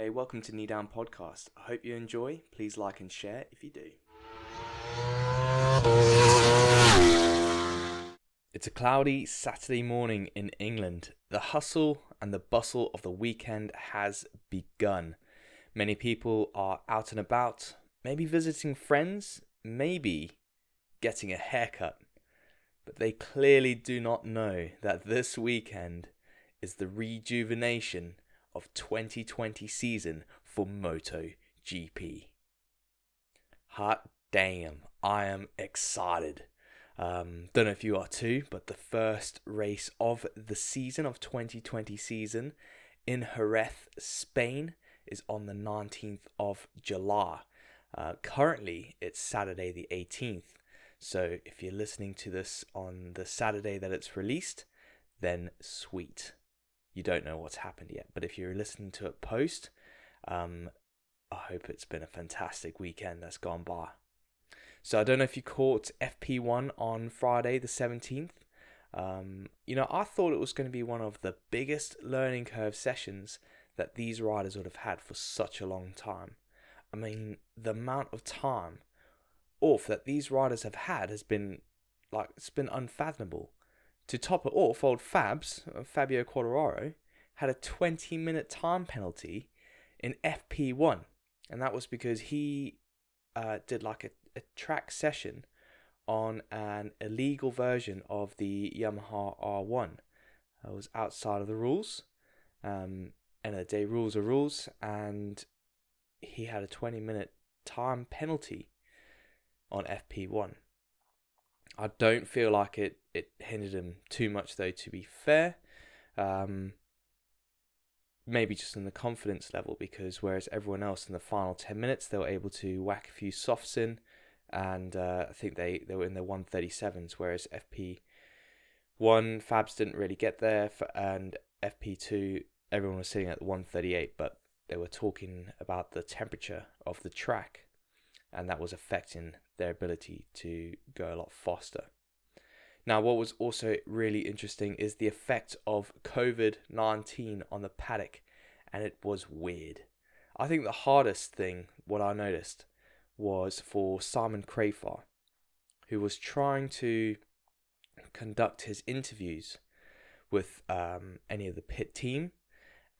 Hey, welcome to Knee Down Podcast. I hope you enjoy. Please like and share if you do. It's a cloudy Saturday morning in England. The hustle and the bustle of the weekend has begun. Many people are out and about, maybe visiting friends, maybe getting a haircut. But they clearly do not know that this weekend is the rejuvenation of 2020 season for Moto GP. Hot damn, I am excited. Um, don't know if you are too, but the first race of the season of 2020 season in Jerez, Spain, is on the 19th of July. Uh, currently, it's Saturday the 18th. So if you're listening to this on the Saturday that it's released, then sweet. You don't know what's happened yet. But if you're listening to it post, um, I hope it's been a fantastic weekend that's gone by. So I don't know if you caught FP1 on Friday the 17th. Um, you know, I thought it was going to be one of the biggest learning curve sessions that these riders would have had for such a long time. I mean, the amount of time off that these riders have had has been like it's been unfathomable. To top it off, old Fabs, uh, Fabio Quartararo, had a 20 minute time penalty in FP1, and that was because he uh, did like a, a track session on an illegal version of the Yamaha R1. It was outside of the rules. Um, end of the day, rules are rules, and he had a 20 minute time penalty on FP1. I don't feel like it, it hindered him too much, though, to be fair. Um, maybe just in the confidence level, because whereas everyone else in the final 10 minutes, they were able to whack a few softs in, and uh, I think they, they were in the 137s, whereas FP1, Fabs didn't really get there, for, and FP2, everyone was sitting at the 138, but they were talking about the temperature of the track, and that was affecting their ability to go a lot faster. Now, what was also really interesting is the effect of COVID 19 on the paddock, and it was weird. I think the hardest thing, what I noticed, was for Simon Crafar, who was trying to conduct his interviews with um, any of the pit team,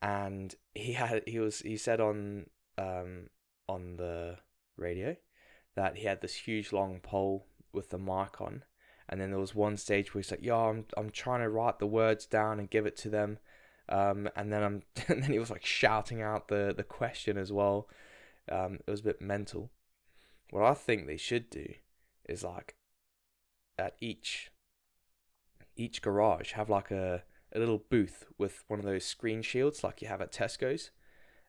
and he had he was he said on um, on the radio that he had this huge long pole with the mic on, and then there was one stage where he's like, "Yo, I'm I'm trying to write the words down and give it to them," um, and then I'm and then he was like shouting out the the question as well. Um, it was a bit mental. What I think they should do is like at each each garage have like a, a little booth with one of those screen shields like you have at Tesco's,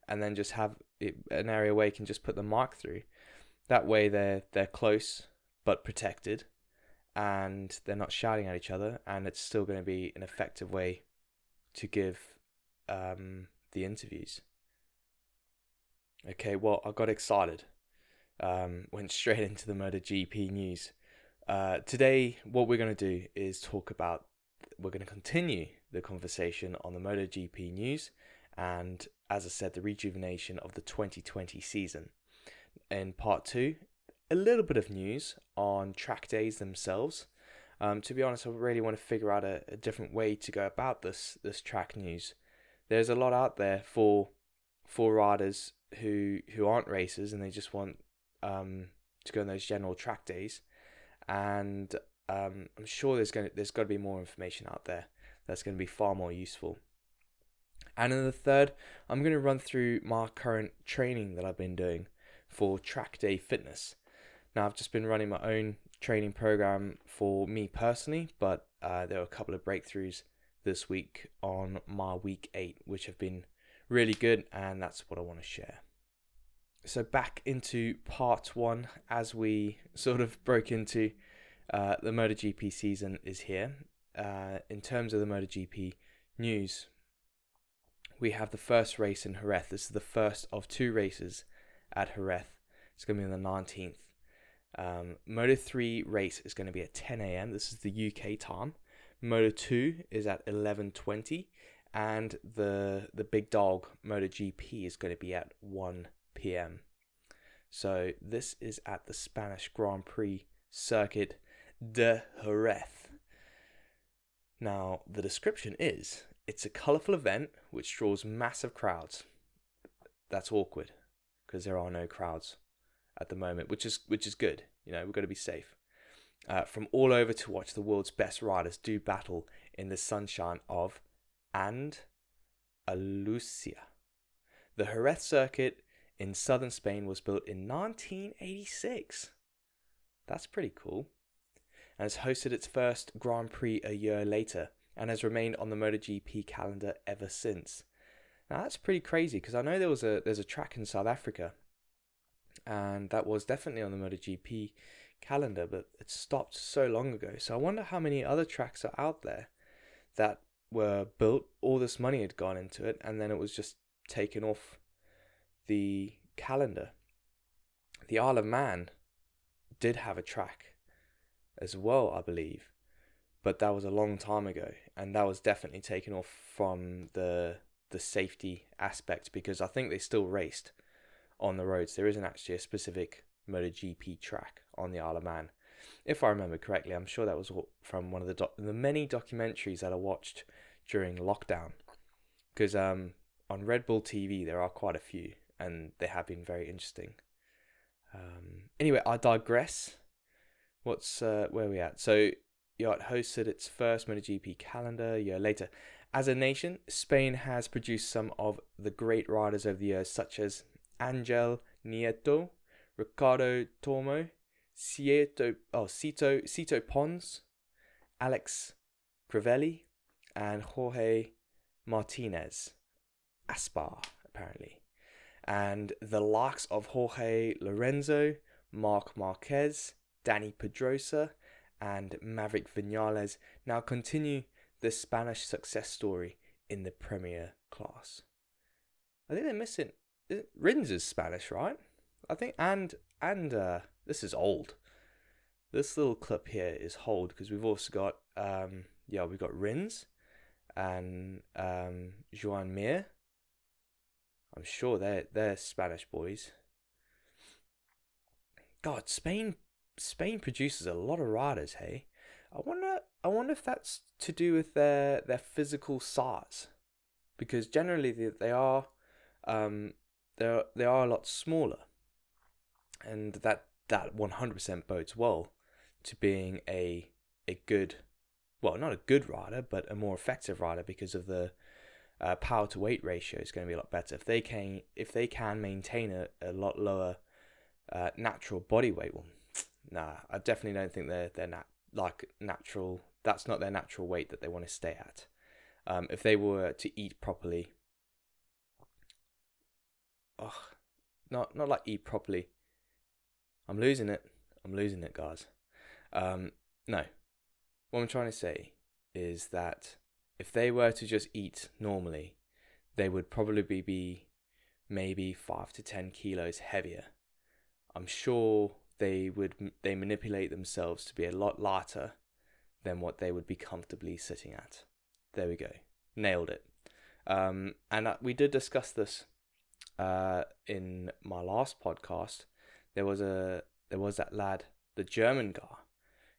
and then just have it, an area where you can just put the mic through. That way they're they're close but protected, and they're not shouting at each other, and it's still going to be an effective way to give um, the interviews. Okay, well I got excited um, went straight into the MotoGP news. Uh, today, what we're going to do is talk about, we're going to continue the conversation on the MotoGP news and, as I said, the rejuvenation of the 2020 season. In part two, a little bit of news on track days themselves. Um, to be honest, I really want to figure out a, a different way to go about this this track news. There's a lot out there for for riders who who aren't racers and they just want um, to go on those general track days, and um, I'm sure there's going there's got to be more information out there that's going to be far more useful. And in the third, I'm going to run through my current training that I've been doing for track day fitness. Now I've just been running my own training program for me personally, but uh, there were a couple of breakthroughs this week on my week eight, which have been really good, and that's what I want to share so back into part one as we sort of broke into uh, the MotoGP season is here. Uh, in terms of the MotoGP news, we have the first race in Jerez. This is the first of two races at Jerez. It's going to be on the 19th. Um, Moto 3 race is going to be at 10 a.m. This is the UK time. Moto 2 is at 11:20, and the the big dog MotoGP is going to be at 1 p.m. So this is at the Spanish Grand Prix circuit de Jerez. Now, the description is it's a colourful event which draws massive crowds. That's awkward because there are no crowds at the moment, which is which is good. You know, we've got to be safe. Uh, from all over to watch the world's best riders do battle in the sunshine of and Alucia. The Jerez circuit in southern Spain was built in 1986. That's pretty cool. And has hosted its first Grand Prix a year later and has remained on the MotoGP calendar ever since. Now that's pretty crazy because I know there was a there's a track in South Africa and that was definitely on the MotoGP calendar, but it stopped so long ago. So I wonder how many other tracks are out there that were built, all this money had gone into it, and then it was just taken off the calendar. The Isle of Man did have a track as well, I believe, but that was a long time ago, and that was definitely taken off from the the safety aspect because I think they still raced on the roads. There isn't actually a specific MotoGP track on the Isle of Man, if I remember correctly. I'm sure that was from one of the doc- the many documentaries that I watched during lockdown, because um, on Red Bull TV there are quite a few, and they have been very interesting. Um, anyway, I digress. What's uh, where are we at? So Yacht hosted its first MotoGP calendar a year later. As a nation, Spain has produced some of the great riders over the years, such as Angel Nieto, Ricardo Tormo, Cieto, oh, Sito, Sito Pons, Alex Criville, and Jorge Martinez. Aspar, apparently. And the likes of Jorge Lorenzo, Marc Marquez, Dani Pedrosa, and Maverick Vinales now continue the Spanish success story in the Premier class. I think they're missing. Rins is Spanish, right? I think, and and uh, this is old. This little clip here is old because we've also got um, yeah, we've got Rins and um, Joan Mir. I'm sure they're they're Spanish boys. God, Spain Spain produces a lot of riders, hey. I wonder I wonder if that's to do with their their physical size. Because generally they, they are um they they are a lot smaller. And that that 100% bodes well to being a a good well, not a good rider, but a more effective rider because of the uh, power to weight ratio is going to be a lot better. If they can if they can maintain a, a lot lower uh, natural body weight, well, nah, I definitely don't think they're they're nat- like natural. That's not their natural weight that they want to stay at. Um, if they were to eat properly, oh, not not like eat properly. I'm losing it. I'm losing it, guys. Um, no, what I'm trying to say is that if they were to just eat normally, they would probably be maybe five to ten kilos heavier. I'm sure they would they manipulate themselves to be a lot lighter than what they would be comfortably sitting at. There we go, nailed it. Um, and uh, we did discuss this uh, in my last podcast. There was a there was that lad, the German guy,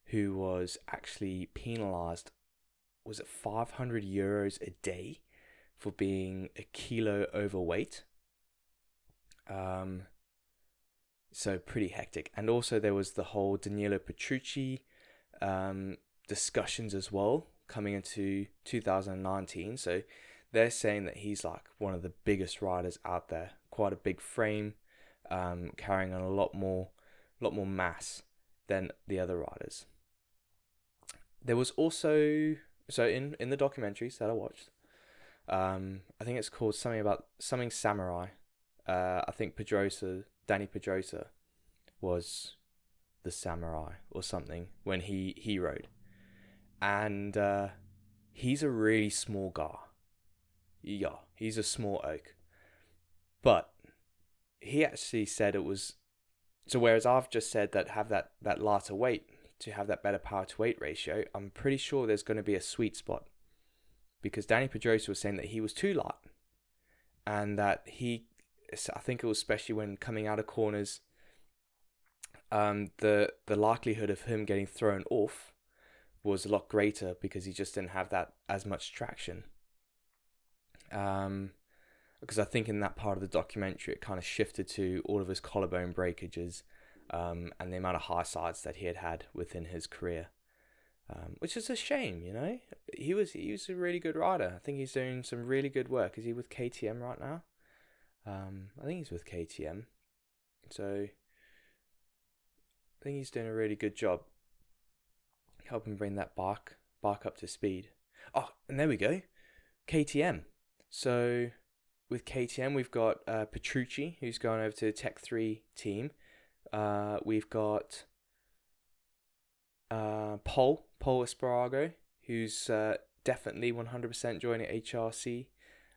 who was actually penalized. Was it 500 euros a day for being a kilo overweight? Um, so pretty hectic. And also there was the whole Danilo Petrucci um, discussions as well coming into 2019. So they're saying that he's like one of the biggest riders out there, quite a big frame, um, carrying on a lot more, lot more mass than the other riders. There was also so in in the documentaries that I watched, um, I think it's called something about something samurai. Uh, I think Pedrosa Dani Pedrosa was the samurai or something when he he rode, and uh, he's a really small guy. Yeah, he's a small oak, but he actually said it was. So whereas I've just said that have that that lighter weight to have that better power to weight ratio, I'm pretty sure there's going to be a sweet spot because Dani Pedrosa was saying that he was too light and that he, I think it was especially when coming out of corners, um, the the likelihood of him getting thrown off was a lot greater because he just didn't have that as much traction. Um, because I think in that part of the documentary it kind of shifted to all of his collarbone breakages um, and the amount of high sides that he had had within his career, um, which is a shame. You know, he was he was a really good rider. I think he's doing some really good work. Is he with KTM right now? Um, I think he's with KTM, so I think he's doing a really good job helping bring that bike bike up to speed. Oh, and there we go, KTM. So with KTM, we've got uh, Petrucci, who's going over to Tech 3 team. Uh, we've got uh, Pol, Pol Espargaro, who's uh, definitely 100% joining HRC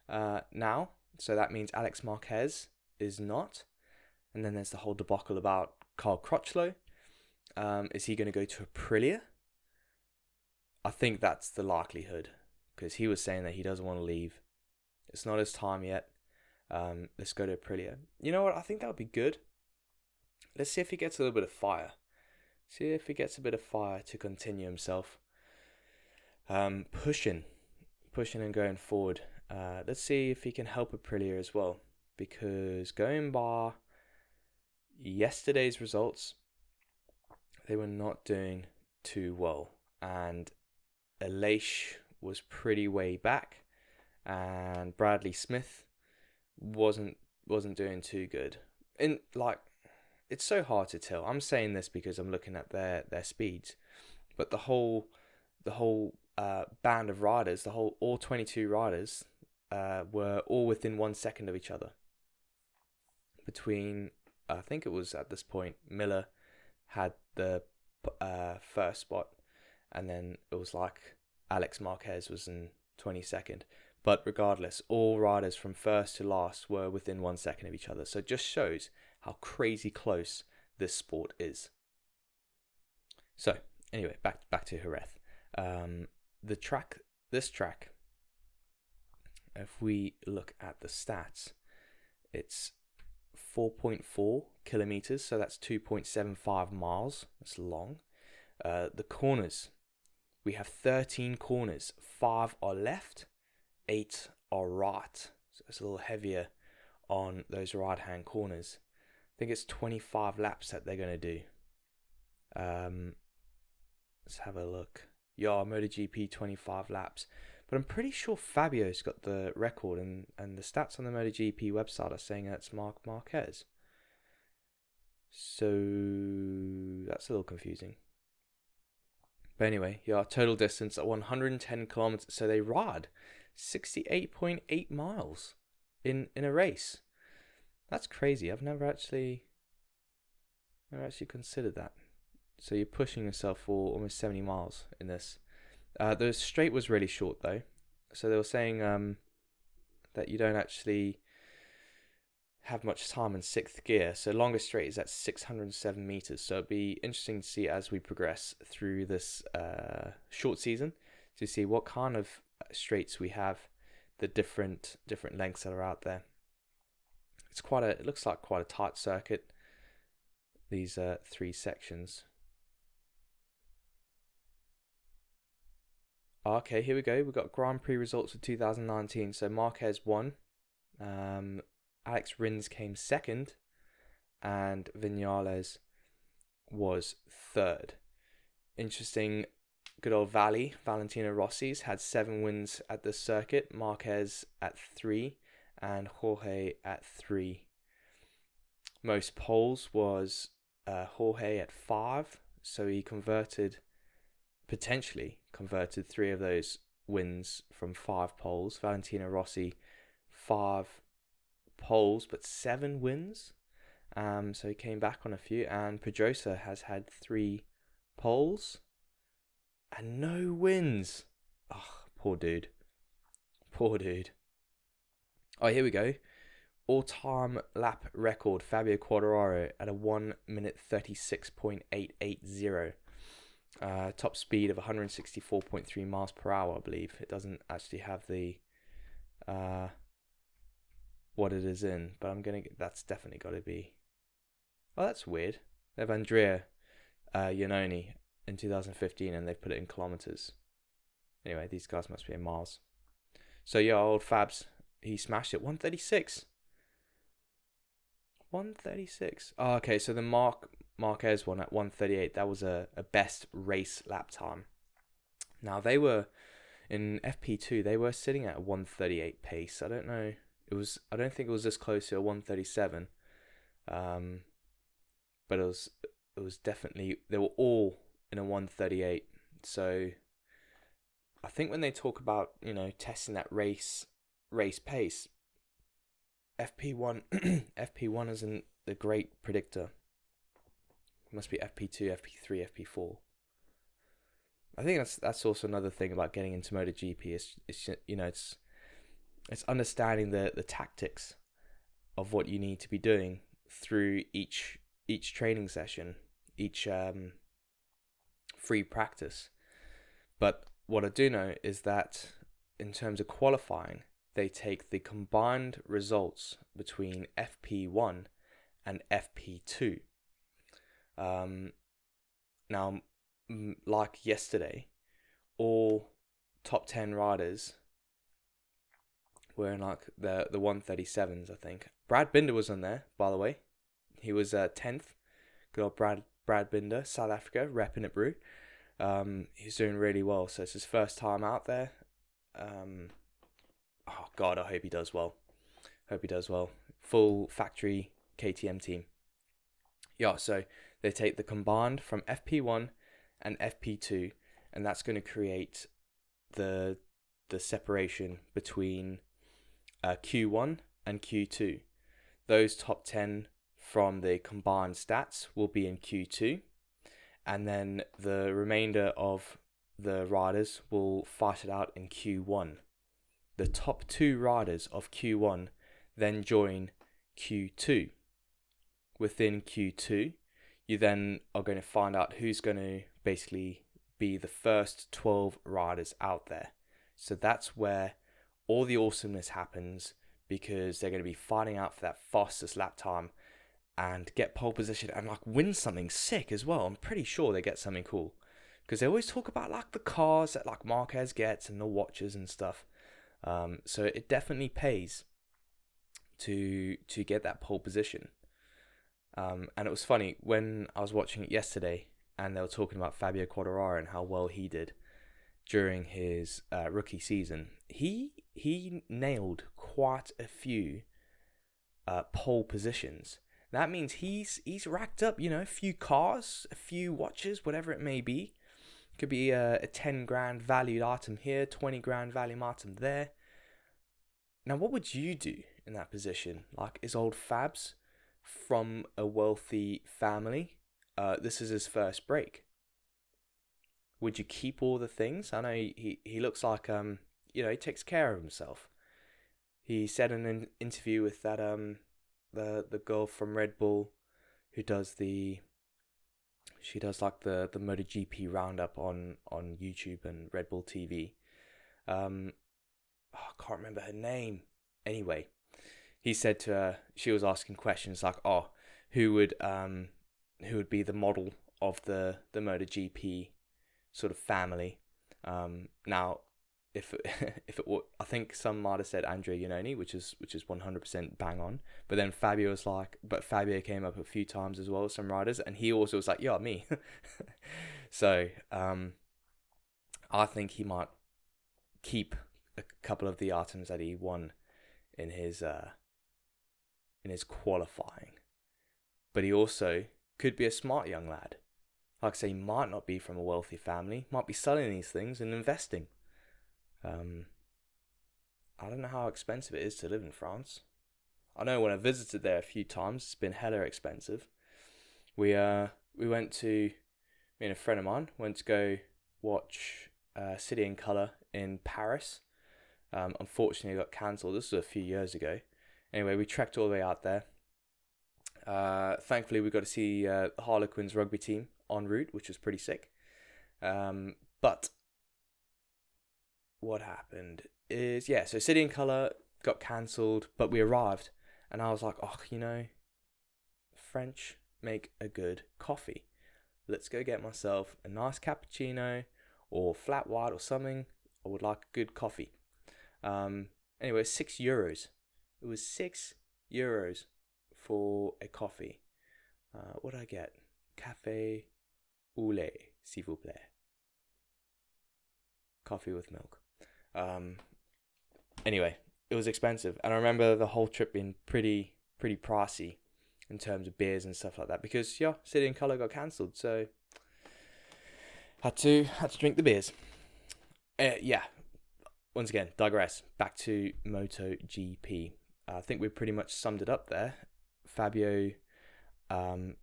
uh, now. So that means Alex Marquez is not. And then there's the whole debacle about Cal Crutchlow. Um, is he going to go to Aprilia? I think that's the likelihood because he was saying that he doesn't want to leave. It's not his time yet. Um, let's go to Aprilia. You know what? I think that would be good. Let's see if he gets a little bit of fire. See if he gets a bit of fire to continue himself. Um, pushing, pushing and going forward. Uh, let's see if he can help Aprilia as well. Because going by yesterday's results, they were not doing too well. And Aleix was pretty way back. And Bradley Smith wasn't wasn't doing too good. And like it's so hard to tell. I'm saying this because I'm looking at their their speeds, but the whole the whole uh, band of riders, the whole all 22 riders, uh, were all within one second of each other. Between I think it was at this point Miller had the uh, first spot, and then it was like Alex Marquez was in 22nd. But regardless, all riders from first to last were within one second of each other. So it just shows how crazy close this sport is. So anyway, back back to Jerez. Um, the track, this track, if we look at the stats, it's 4.4 kilometers, so that's 2.75 miles. That's long. Uh, the corners, we have 13 corners. Five are left, eight are right. So it's a little heavier on those right hand corners. I think it's 25 laps that they're going to do. Um, let's have a look. Yeah, MotoGP 25 laps. But I'm pretty sure Fabio's got the record, and, and the stats on the MotoGP website are saying that's Marc Marquez. So that's a little confusing. But anyway, yeah, total distance at 110 kilometers. So they ride 68.8 miles in in a race. That's crazy. I've never actually never actually considered that. So you're pushing yourself for almost 70 miles in this. Uh, the straight was really short though. So they were saying um, that you don't actually have much time in sixth gear. So longest straight is at 607 meters. So it'd be interesting to see as we progress through this uh, short season to see what kind of straights we have, the different different lengths that are out there. It's quite a. It looks like quite a tight circuit. These uh, three sections. Okay, here we go. We've got Grand Prix results for 2019. So Marquez won. Um, Alex Rins came second, and Vinales was third. Interesting, good old Valley, Valentino Rossi's had seven wins at the circuit, Marquez at three, and Jorge at three. Most poles was uh, Jorge at five, so he converted, potentially converted three of those wins from five poles. Valentino Rossi, five poles, but seven wins. Um, so he came back on a few, and Pedrosa has had three poles and no wins. Oh, poor dude. Poor dude. Oh, here we go. All time lap record Fabio Quartararo at a 1 minute 36.880. uh, top speed of 164.3 miles per hour. I believe it doesn't actually have the uh, what it is in, but I'm gonna. Get, that's definitely got to be. Oh, that's weird. They have Andrea uh, Iannone in 2015, and they've put it in kilometers. Anyway, these guys must be in miles. So yeah, old Fabs, he smashed it. 136. 136. Oh, okay, so the Marc Marquez one at 138, that was a, a best race lap time. Now they were in FP2, they were sitting at a 138 pace. I don't know. It was I don't think it was this close to a 137. Um but it was it was definitely they were all in a 138. So I think when they talk about, you know, testing that race race pace, FP1 FP1 isn't the great predictor. It must be FP2, FP3, FP4. I think that's that's also another thing about getting into MotoGP. is it's you know it's it's understanding the the tactics of what you need to be doing through each each training session, each um, free practice. But what I do know is that in terms of qualifying, they take the combined results between FP1 and FP2. Um, now, like yesterday, all top 10 riders were in like the, the 137s, I think. Brad Binder was on there, by the way. He was uh, 10th. Good old Brad, Brad Binder, South Africa, repping at brew. Um, he's doing really well. So it's his first time out there. Um, oh God, I hope he does well. Hope he does well. Full factory KTM team. Yeah, so they take the combined from FP1 and FP2, and that's going to create the the separation between uh, Q1 and Q2. Those top 10 from the combined stats will be in Q2, and then the remainder of the riders will fight it out in Q1. The top two riders of Q1 then join Q2. Within Q2, you then are going to find out who's going to basically be the first 12 riders out there. So that's where all the awesomeness happens because they're going to be fighting out for that fastest lap time and get pole position and like win something sick as well. I'm pretty sure they get something cool because they always talk about like the cars that like Marquez gets and the watches and stuff. Um, so it definitely pays to to get that pole position. Um, and it was funny when I was watching it yesterday, and they were talking about Fabio Quartararo and how well he did during his uh, rookie season. He he nailed quite a few uh, pole positions. That means he's he's racked up, you know, a few cars, a few watches, whatever it may be. Could be a, a ten grand valued item here, twenty grand valued item there. Now, what would you do in that position? Like, is old Fabs from a wealthy family? Uh, this is his first break. Would you keep all the things? I know he, he looks like um you know he takes care of himself. He said in an interview with that um the the girl from Red Bull who does the she does like the the MotoGP roundup on on YouTube and Red Bull TV. Um, oh, I can't remember her name. Anyway, he said to her, she was asking questions like, "Oh, who would um who would be the model of the the MotoGP sort of family?" Um, now if if it were, I think some might have said Andrea Iannone, which is which is one hundred percent bang on. But then Fabio was like, but Fabio came up a few times as well, some riders, and he also was like, yeah, me. so um, I think he might keep a couple of the items that he won in his uh, in his qualifying, but he also could be a smart young lad. Like I say, he might not be from a wealthy family, might be selling these things and investing. Um, I don't know how expensive it is to live in France. I know when I visited there a few times, it's been hella expensive. We uh we went to me and a friend of mine went to go watch uh, City and Colour in Paris. Um, unfortunately, got cancelled. This was a few years ago. Anyway, we trekked all the way out there. Uh, thankfully, we got to see uh, Harlequins rugby team en route, which was pretty sick. Um, but what happened is yeah, so City and Colour got cancelled, but we arrived, and I was like, oh, you know, French make a good coffee. Let's go get myself a nice cappuccino or flat white or something. I would like a good coffee. Um, anyway, six euros. It was six euros for a coffee. Uh, what did I get? Cafe au lait, s'il vous plaît. Coffee with milk. Um, anyway, it was expensive, and I remember the whole trip being pretty pretty pricey in terms of beers and stuff like that because yeah, City and Colour got cancelled, so had to had to drink the beers. Uh, yeah, once again, digress. Back to MotoGP. I think we pretty much summed it up there. Fabio um,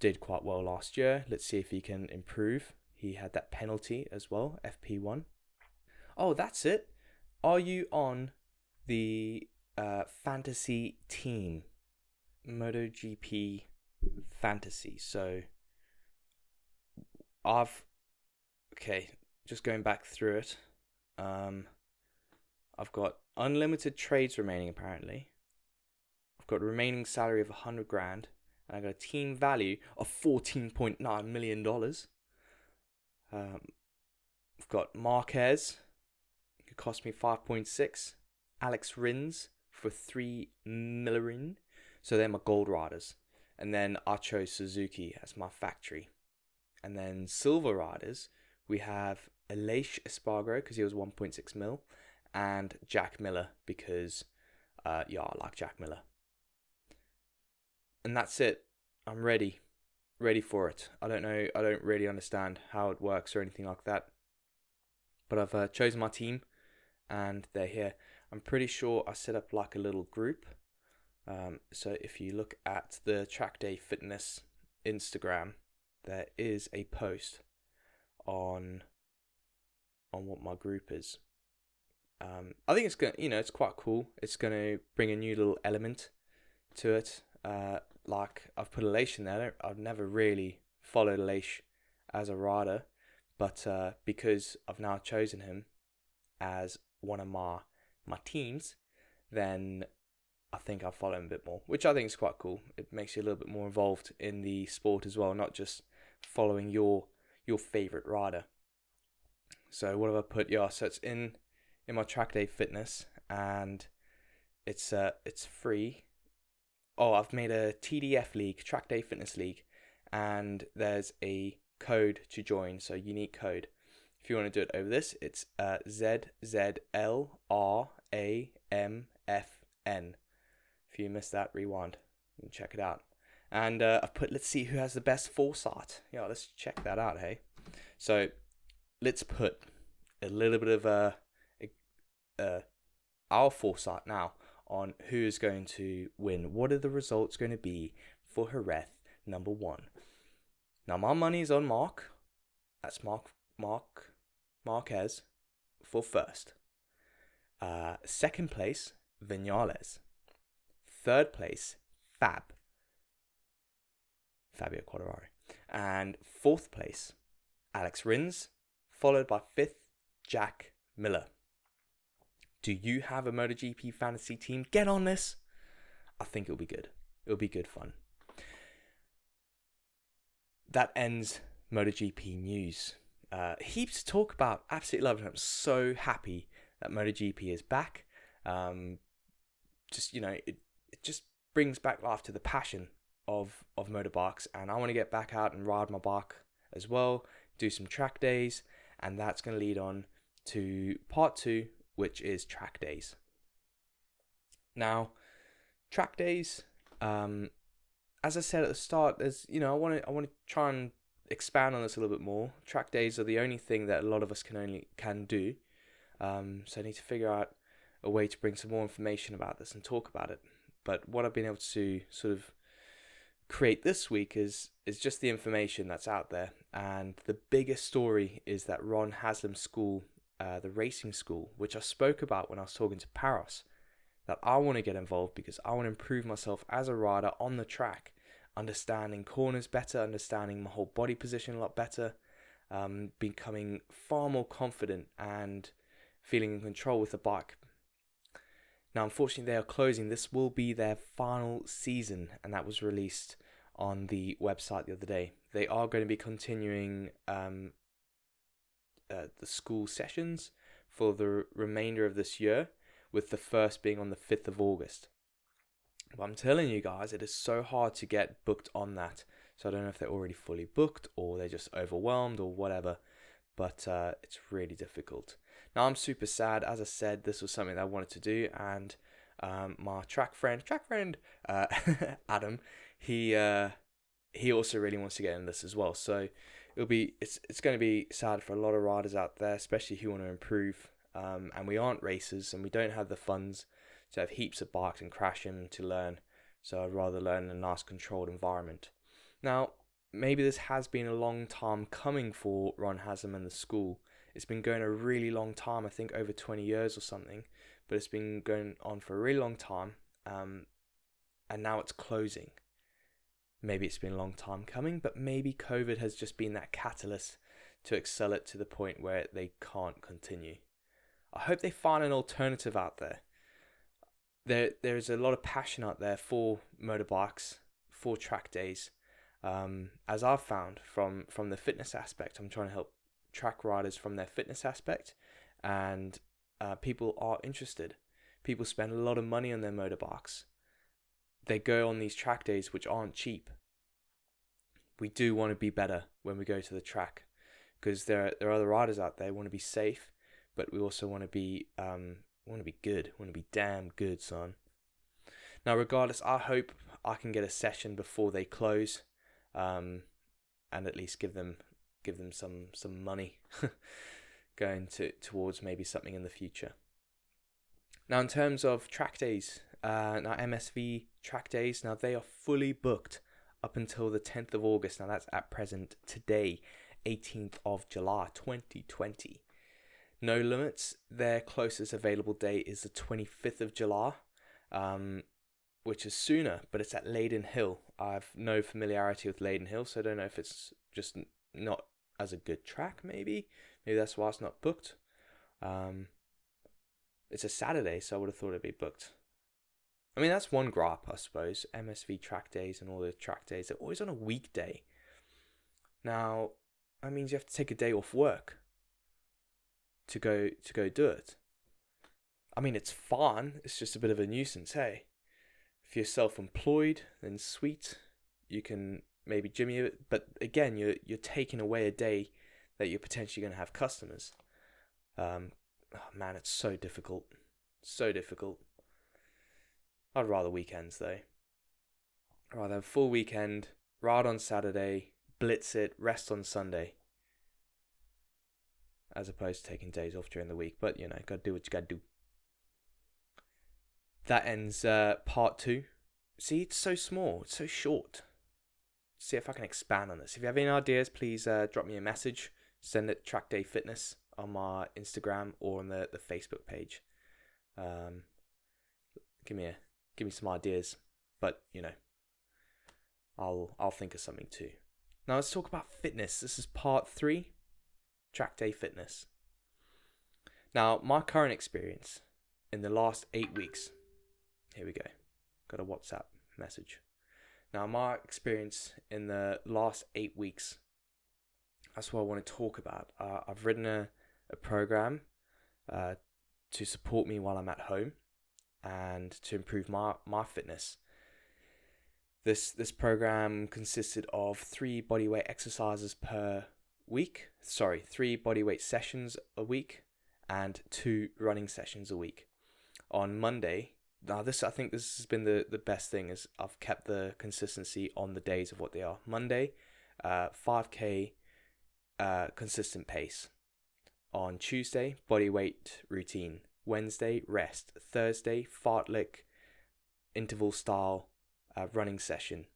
did quite well last year. Let's see if he can improve. He had that penalty as well, FP1. Oh, that's it. Are you on the uh, fantasy team? MotoGP fantasy. So I've okay, just going back through it. Um, I've got unlimited trades remaining apparently. I've got remaining salary of a hundred grand, and I got a team value of fourteen point nine million dollars. Um, I've got Marquez, cost me five point six. Alex Rins for 3 Millerin. So they're my gold riders. And then I chose Suzuki as my factory. And then silver riders, we have Aleix Espargaro because he was 1.6 mil, and Jack Miller because, uh, yeah, I like Jack Miller. And that's it. I'm ready, ready for it. I don't know. I don't really understand how it works or anything like that. But I've uh, chosen my team, and they're here. I'm pretty sure I set up like a little group. Um, so if you look at the Track Day Fitness Instagram, there is a post on on what my group is. Um, I think it's to, you know, it's quite cool. It's to bring a new little element to it. Uh, like I've put Aleix in there. I've never really followed Aleix as a rider, but uh, because I've now chosen him as one of my my teams, then I think I'll follow him a bit more, which I think is quite cool. It makes you a little bit more involved in the sport as well, not just following your your favorite rider. So what have I put? Yeah, so it's in in my track day fitness and it's uh it's free. Oh, I've made a TDF league, track day fitness league, and there's a code to join, so unique code. If you want to do it over this, it's uh, ZZLRAMFN. If you missed that, rewind and check it out. And uh, I've put, let's see who has the best foresight. Yeah, let's check that out, hey? So let's put a little bit of uh, uh, our foresight now on who is going to win. What are the results going to be for Jerez number one? Now my money's on Marc. That's Marc Marc Marquez for first. Uh, second place, Vinales. Third place, Fab. Fabio Quartararo. And fourth place, Alex Rins, followed by fifth, Jack Miller. Do you have a MotoGP fantasy team? Get on this. I think it'll be good. It'll be good fun. That ends MotoGP news. Uh, heaps to talk about. Absolutely love it. I'm so happy that MotoGP is back. Um, just you know, it it just brings back life to the passion of of motorbikes, and I want to get back out and ride my bike as well. Do some track days, and that's going to lead on to part two, which is track days. Now, track days. Um, as I said at the start, there's you know I want to I want to try and expand on this a little bit more. Track days are the only thing that a lot of us can only can do. Um, so I need to figure out a way to bring some more information about this and talk about it. But what I've been able to sort of create this week is is just the information that's out there. And the biggest story is that Ron Haslam School, uh, the racing school, which I spoke about when I was talking to Paros, that I want to get involved because I want to improve myself as a rider on the track, understanding corners better, understanding my whole body position a lot better, um, becoming far more confident and feeling in control with the bike. Now, unfortunately, they are closing. This will be their final season, and that was released on the website the other day. They are going to be continuing um, uh, the school sessions for the remainder of this year, with the first being on the 5th of August. But I'm telling you guys, it is so hard to get booked on that. So I don't know if they're already fully booked or they're just overwhelmed or whatever, but uh, it's really difficult. Now I'm super sad. As I said, this was something that I wanted to do, and um, my track friend, track friend, uh, Adam, he uh, he also really wants to get in this as well. So it'll be it's it's going to be sad for a lot of riders out there, especially who want to improve. Um, and we aren't racers, and we don't have the funds to have heaps of bikes and crash them to learn. So I'd rather learn in a nice controlled environment. Now, maybe this has been a long time coming for Ron Haslam and the school. It's been going a really long time, I think over 20 years or something, but it's been going on for a really long time. Um, and now it's closing. Maybe it's been a long time coming, but maybe COVID has just been that catalyst to excel it to the point where they can't continue. I hope they find an alternative out there. There, there's a lot of passion out there for motorbikes, for track days, um, as I've found from from the fitness aspect, I'm trying to help track riders from their fitness aspect, and uh, people are interested. People spend a lot of money on their motorbikes. They go on these track days, which aren't cheap. We do want to be better when we go to the track, because there there are other riders out there who want to be safe, but we also want to be um, want to be good. Want to be damn good, son. Now, regardless, I hope I can get a session before they close um, and at least give them give them some some money going to towards maybe something in the future. Now, in terms of track days, uh, now MSV track days, now they are fully booked up until the 10th of August. Now that's at present today, 18th of July 2020. No limits. Their closest available date is the 25th of July. Um, which is sooner, but it's at Lydden Hill. I've no familiarity with Lydden Hill, so I don't know if it's just not as a good track. Maybe, maybe that's why it's not booked. Um, it's a Saturday, so I would have thought it'd be booked. I mean, that's one gripe, I suppose. MSV track days and all the track days, they're always on a weekday. Now, that means you have to take a day off work to go to go do it. I mean, it's fun. It's just a bit of a nuisance, hey. If you're self-employed, then sweet, you can maybe jimmy it. But again, you're you're taking away a day that you're potentially going to have customers. Um, oh man, it's so difficult, so difficult. I'd rather weekends though. I'd rather have a full weekend, ride on Saturday, blitz it, rest on Sunday. As opposed to taking days off during the week. But you know, gotta do what you gotta do that ends uh, part two. See, it's so small, it's so short. See if I can expand on this. If you have any ideas, please uh, drop me a message. Send it Track Day Fitness on my Instagram or on the, the Facebook page. Um, give me a give me some ideas, but you know, I'll I'll think of something too. Now let's talk about fitness. This is part three, Track Day Fitness. Now my current experience in the last eight weeks here we go. Got a WhatsApp message. Now, my experience in the last eight weeks, that's what I want to talk about. Uh, I've written a, a program uh, to support me while I'm at home and to improve my, my fitness. This, this program consisted of three bodyweight exercises per week, sorry, three bodyweight sessions a week, and two running sessions a week. On Monday, now this I think this has been the the best thing is I've kept the consistency on the days of what they are. Monday, uh, 5k uh, consistent pace. On Tuesday, body weight routine. Wednesday, rest. Thursday, fartlek interval style uh, running session.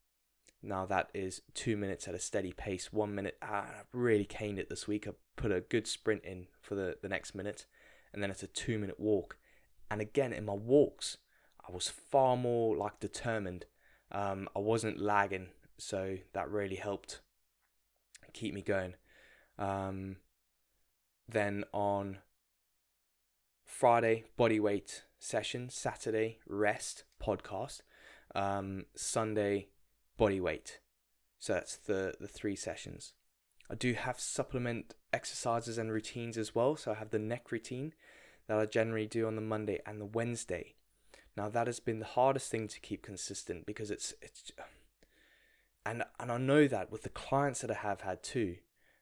Now that is two minutes at a steady pace. One minute. Ah, I really caned it this week. I put a good sprint in for the, the next minute, and then it's a two minute walk. And again, in my walks, I was far more like determined. Um, I wasn't lagging, so that really helped keep me going. Um, then on Friday, body weight session. Saturday, rest podcast. Um, Sunday, body weight. So that's the, the three sessions. I do have supplement exercises and routines as well. So I have the neck routine that I generally do on the Monday and the Wednesday. Now that has been the hardest thing to keep consistent because it's it's and and I know that with the clients that I have had too.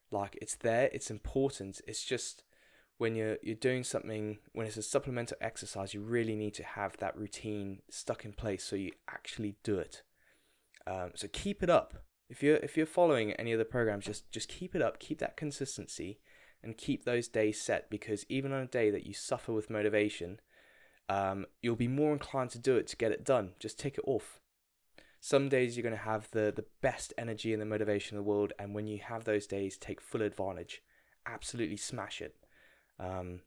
Like it's there, it's important. It's just when you're you're doing something when it's a supplemental exercise, you really need to have that routine stuck in place so you actually do it. Um, so keep it up. If you're if you're following any of the programs, just just keep it up, keep that consistency, and keep those days set. Because even on a day that you suffer with motivation, um, you'll be more inclined to do it to get it done. Just take it off. Some days you're going to have the the best energy and the motivation in the world, and when you have those days, take full advantage. Absolutely smash it. Um,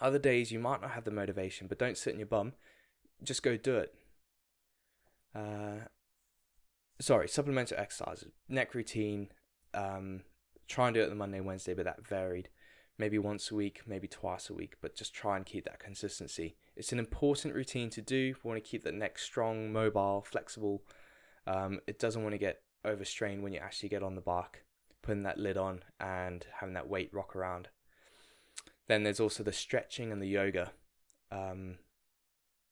other days you might not have the motivation, but don't sit in your bum. Just go do it. Uh, sorry, supplemental exercises, neck routine. Um, try and do it on the Monday, Wednesday, but that varied. Maybe once a week, maybe twice a week, but just try and keep that consistency. It's an important routine to do. We want to keep the neck strong, mobile, flexible. Um, it doesn't want to get overstrained when you actually get on the bike, putting that lid on and having that weight rock around. Then there's also the stretching and the yoga. Um,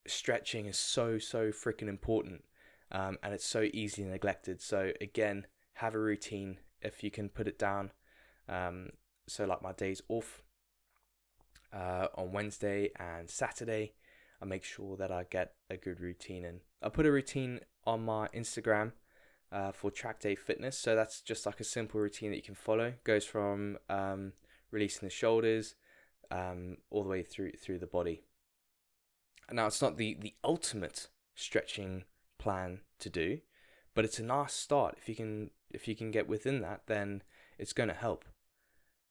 stretching is so, so freaking important um, and it's so easily neglected. So, again, have a routine if you can put it down. Um, so, like my days off uh, on Wednesday and Saturday, I make sure that I get a good routine in. I put a routine on my Instagram uh, for track day fitness. So that's just like a simple routine that you can follow. Goes from um, releasing the shoulders, um, all the way through through the body. Now it's not the the ultimate stretching plan to do, but it's a nice start. If you can if you can get within that, then it's going to help.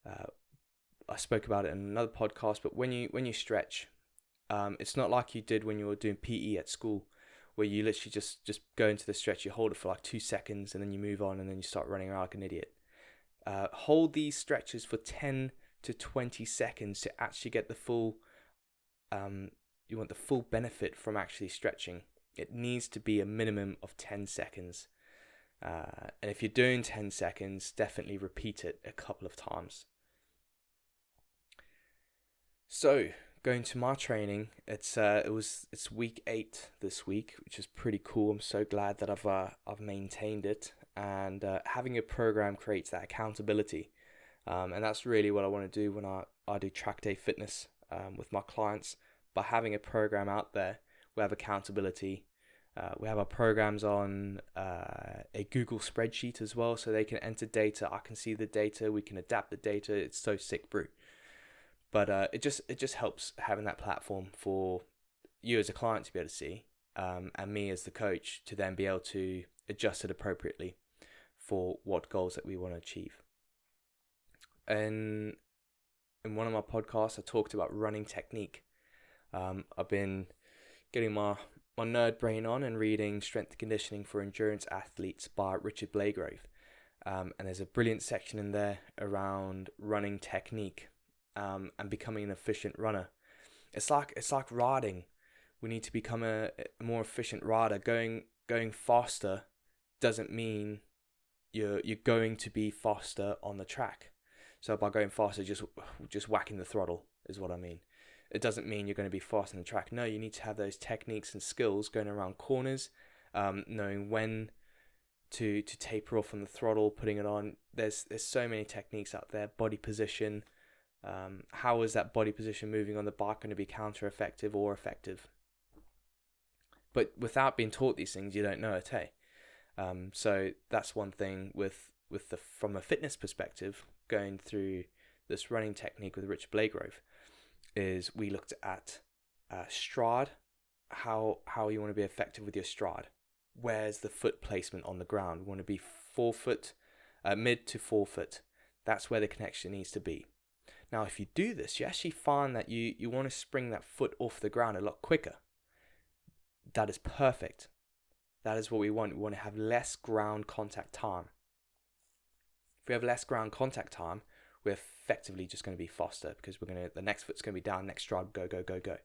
Uh, I spoke about it in another podcast, but when you when you stretch, um, it's not like you did when you were doing PE at school, where you literally just just go into the stretch, you hold it for like two seconds, and then you move on, and then you start running around like an idiot. Uh, hold these stretches for ten to 20 seconds to actually get the full um, you want the full benefit from actually stretching it needs to be a minimum of 10 seconds. Uh, and if you're doing 10 seconds definitely repeat it a couple of times. So going to my training it's uh, it was it's week 8 this week which is pretty cool. I'm so glad that i've uh, i've maintained it. And uh, having a program creates that accountability. Um, and that's really what I want to do when I, I do track day fitness um, with my clients. By having a program out there, we have accountability. Uh, we have our programs on uh, a Google spreadsheet as well, so they can enter data. I can see the data. We can adapt the data. It's so sick, brew. But uh, it just it just helps having that platform for you as a client to be able to see, um, and me as the coach to then be able to adjust it appropriately for what goals that we want to achieve And in one of my podcasts, I talked about running technique. Um, I've been getting my my nerd brain on and reading Strength Conditioning for Endurance Athletes by Richard Blagrove. Um, and there's a brilliant section in there around running technique um, and becoming an efficient runner. It's like it's like riding. We need to become a, a more efficient rider. Going going faster doesn't mean you're you're going to be faster on the track. So by going faster, just just whacking the throttle is what I mean. It doesn't mean you're going to be fast on the track. No, you need to have those techniques and skills going around corners, um, knowing when to to taper off on the throttle, putting it on. There's there's so many techniques out there. Body position. Um, how is that body position moving on the bike going to be counter effective or effective? But without being taught these things, you don't know it, hey. Um, so that's one thing with with the from a fitness perspective going through this running technique with Rich Blagrove is we looked at uh, stride, how how you want to be effective with your stride. Where's the foot placement on the ground? We want to be forefoot, uh, mid to forefoot. That's where the connection needs to be. Now, if you do this, you actually find that you, you want to spring that foot off the ground a lot quicker. That is perfect. That is what we want. We want to have less ground contact time. If we have less ground contact time, we're effectively just going to be faster because we're going to the next foot's going to be down, next stride, go, go, go, go.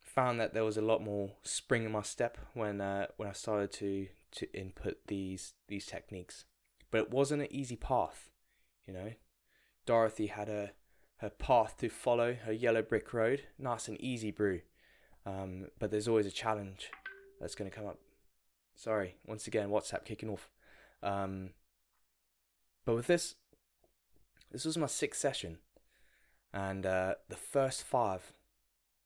Found that there was a lot more spring in my step when uh, when I started to to input these these techniques, but it wasn't an easy path. You know, Dorothy had a her path to follow, her yellow brick road, nice and easy brew. Um, but there's always a challenge that's going to come up. Sorry, once again, WhatsApp kicking off. Um, but with this, this was my sixth session, and uh, the first five,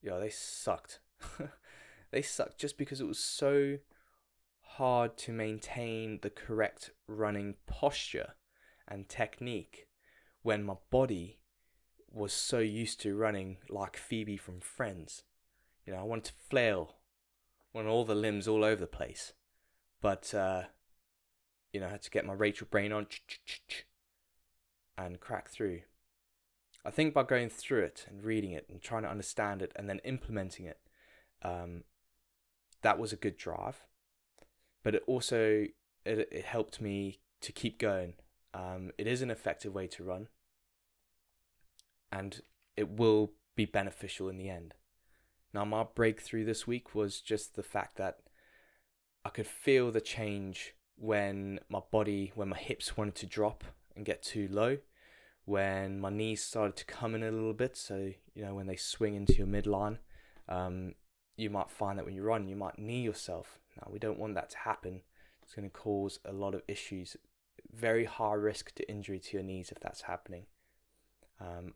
yo, they sucked. they sucked just because it was so hard to maintain the correct running posture and technique when my body was so used to running like Phoebe from Friends. You know, I wanted to flail, want all the limbs all over the place, but uh, you know, I had to get my Rachel brain on and crack through. I think by going through it and reading it and trying to understand it and then implementing it, um, that was a good drive. But it also it, it helped me to keep going. Um, it is an effective way to run, and it will be beneficial in the end. Now, my breakthrough this week was just the fact that I could feel the change when my body, when my hips wanted to drop and get too low, when my knees started to come in a little bit. So, you know, when they swing into your midline, um, you might find that when you run, you might knee yourself. Now, we don't want that to happen. It's going to cause a lot of issues. Very high risk to injury to your knees if that's happening. Um,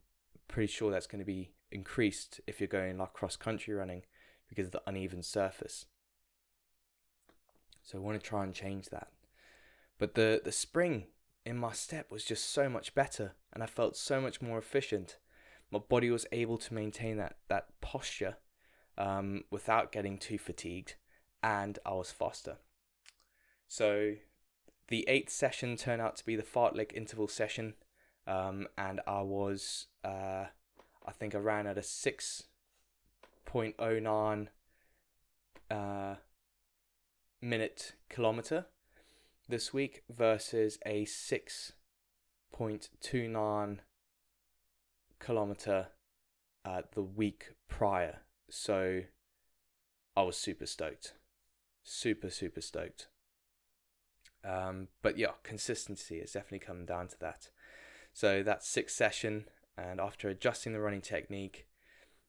pretty sure that's going to be increased if you're going like cross country running because of the uneven surface. So I want to try and change that. But the, the spring in my step was just so much better and I felt so much more efficient. My body was able to maintain that, that posture um, without getting too fatigued and I was faster. So the eighth session turned out to be the fartlek interval session um, and I was, uh, I think I ran at a 6.09 uh, minute kilometer this week versus a 6.29 kilometer uh, the week prior. So I was super stoked. Super, super stoked. Um, but yeah, consistency has definitely come down to that. So that sixth session, and after adjusting the running technique,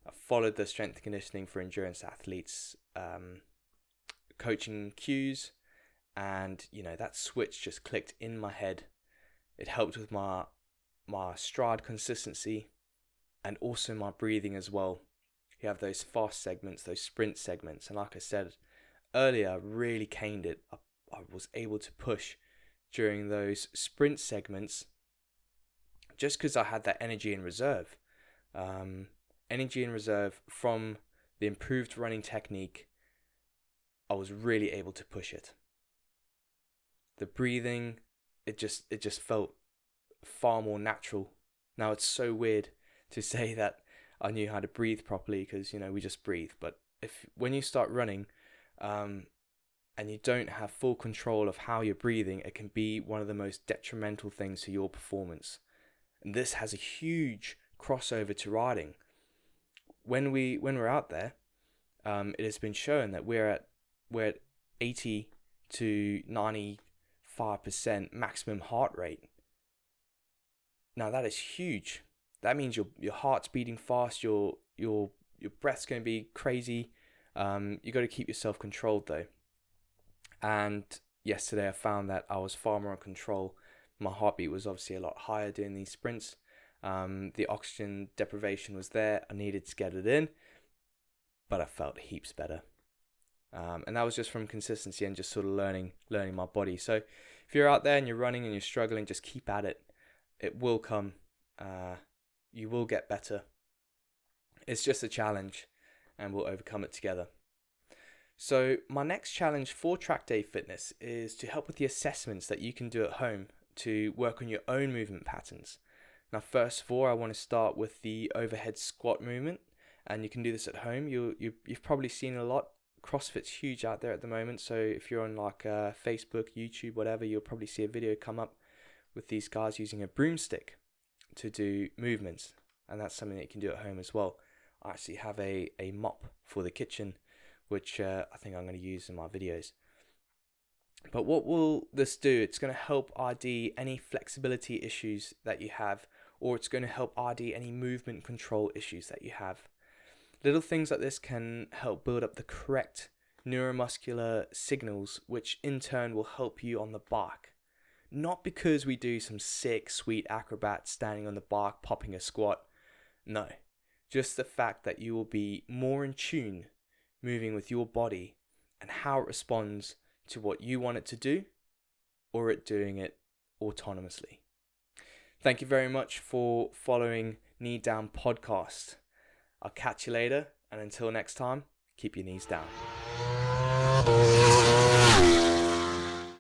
I followed the strength conditioning for endurance athletes um, coaching cues and you know that switch just clicked in my head. It helped with my my stride consistency and also my breathing as well. You have those fast segments those sprint segments and like i said earlier really caned it. I, I was able to push during those sprint segments just because i had that energy in reserve. Um, energy in reserve from the improved running technique I was really able to push it. The breathing, it just it just felt far more natural. Now it's so weird to say that I knew how to breathe properly because you know we just breathe. But if when you start running, um, and you don't have full control of how you're breathing, it can be one of the most detrimental things to your performance. And this has a huge crossover to riding. When we when we're out there, um, it has been shown that we're at we're at 80 to 95% maximum heart rate. Now that is huge. That means your your heart's beating fast. Your your your breath's going to be crazy. Um, you got to keep yourself controlled though. And yesterday I found that I was far more in control. My heartbeat was obviously a lot higher during these sprints. Um, the oxygen deprivation was there. I needed to get it in, but I felt heaps better. Um, and that was just from consistency and just sort of learning learning my body. So if you're out there and you're running and you're struggling, just keep at it. It will come. Uh, you will get better. It's just a challenge, and we'll overcome it together. So my next challenge for Track Day Fitness is to help with the assessments that you can do at home to work on your own movement patterns. Now, first of all, I want to start with the overhead squat movement, and you can do this at home. You you you've probably seen a lot CrossFit's huge out there at the moment. So if you're on like uh, Facebook, YouTube, whatever, you'll probably see a video come up with these guys using a broomstick to do movements, and that's something that you can do at home as well. I actually have a, a mop for the kitchen, which uh, I think I'm going to use in my videos. But what will this do? It's going to help RD any flexibility issues that you have, or it's going to help RD any movement control issues that you have. Little things like this can help build up the correct neuromuscular signals, which in turn will help you on the bike. Not because we do some sick, sweet acrobat standing on the bike popping a squat. No, just the fact that you will be more in tune moving with your body and how it responds to what you want it to do or it doing it autonomously. Thank you very much for following Knee Down Podcast. I'll catch you later, and until next time, keep your knees down.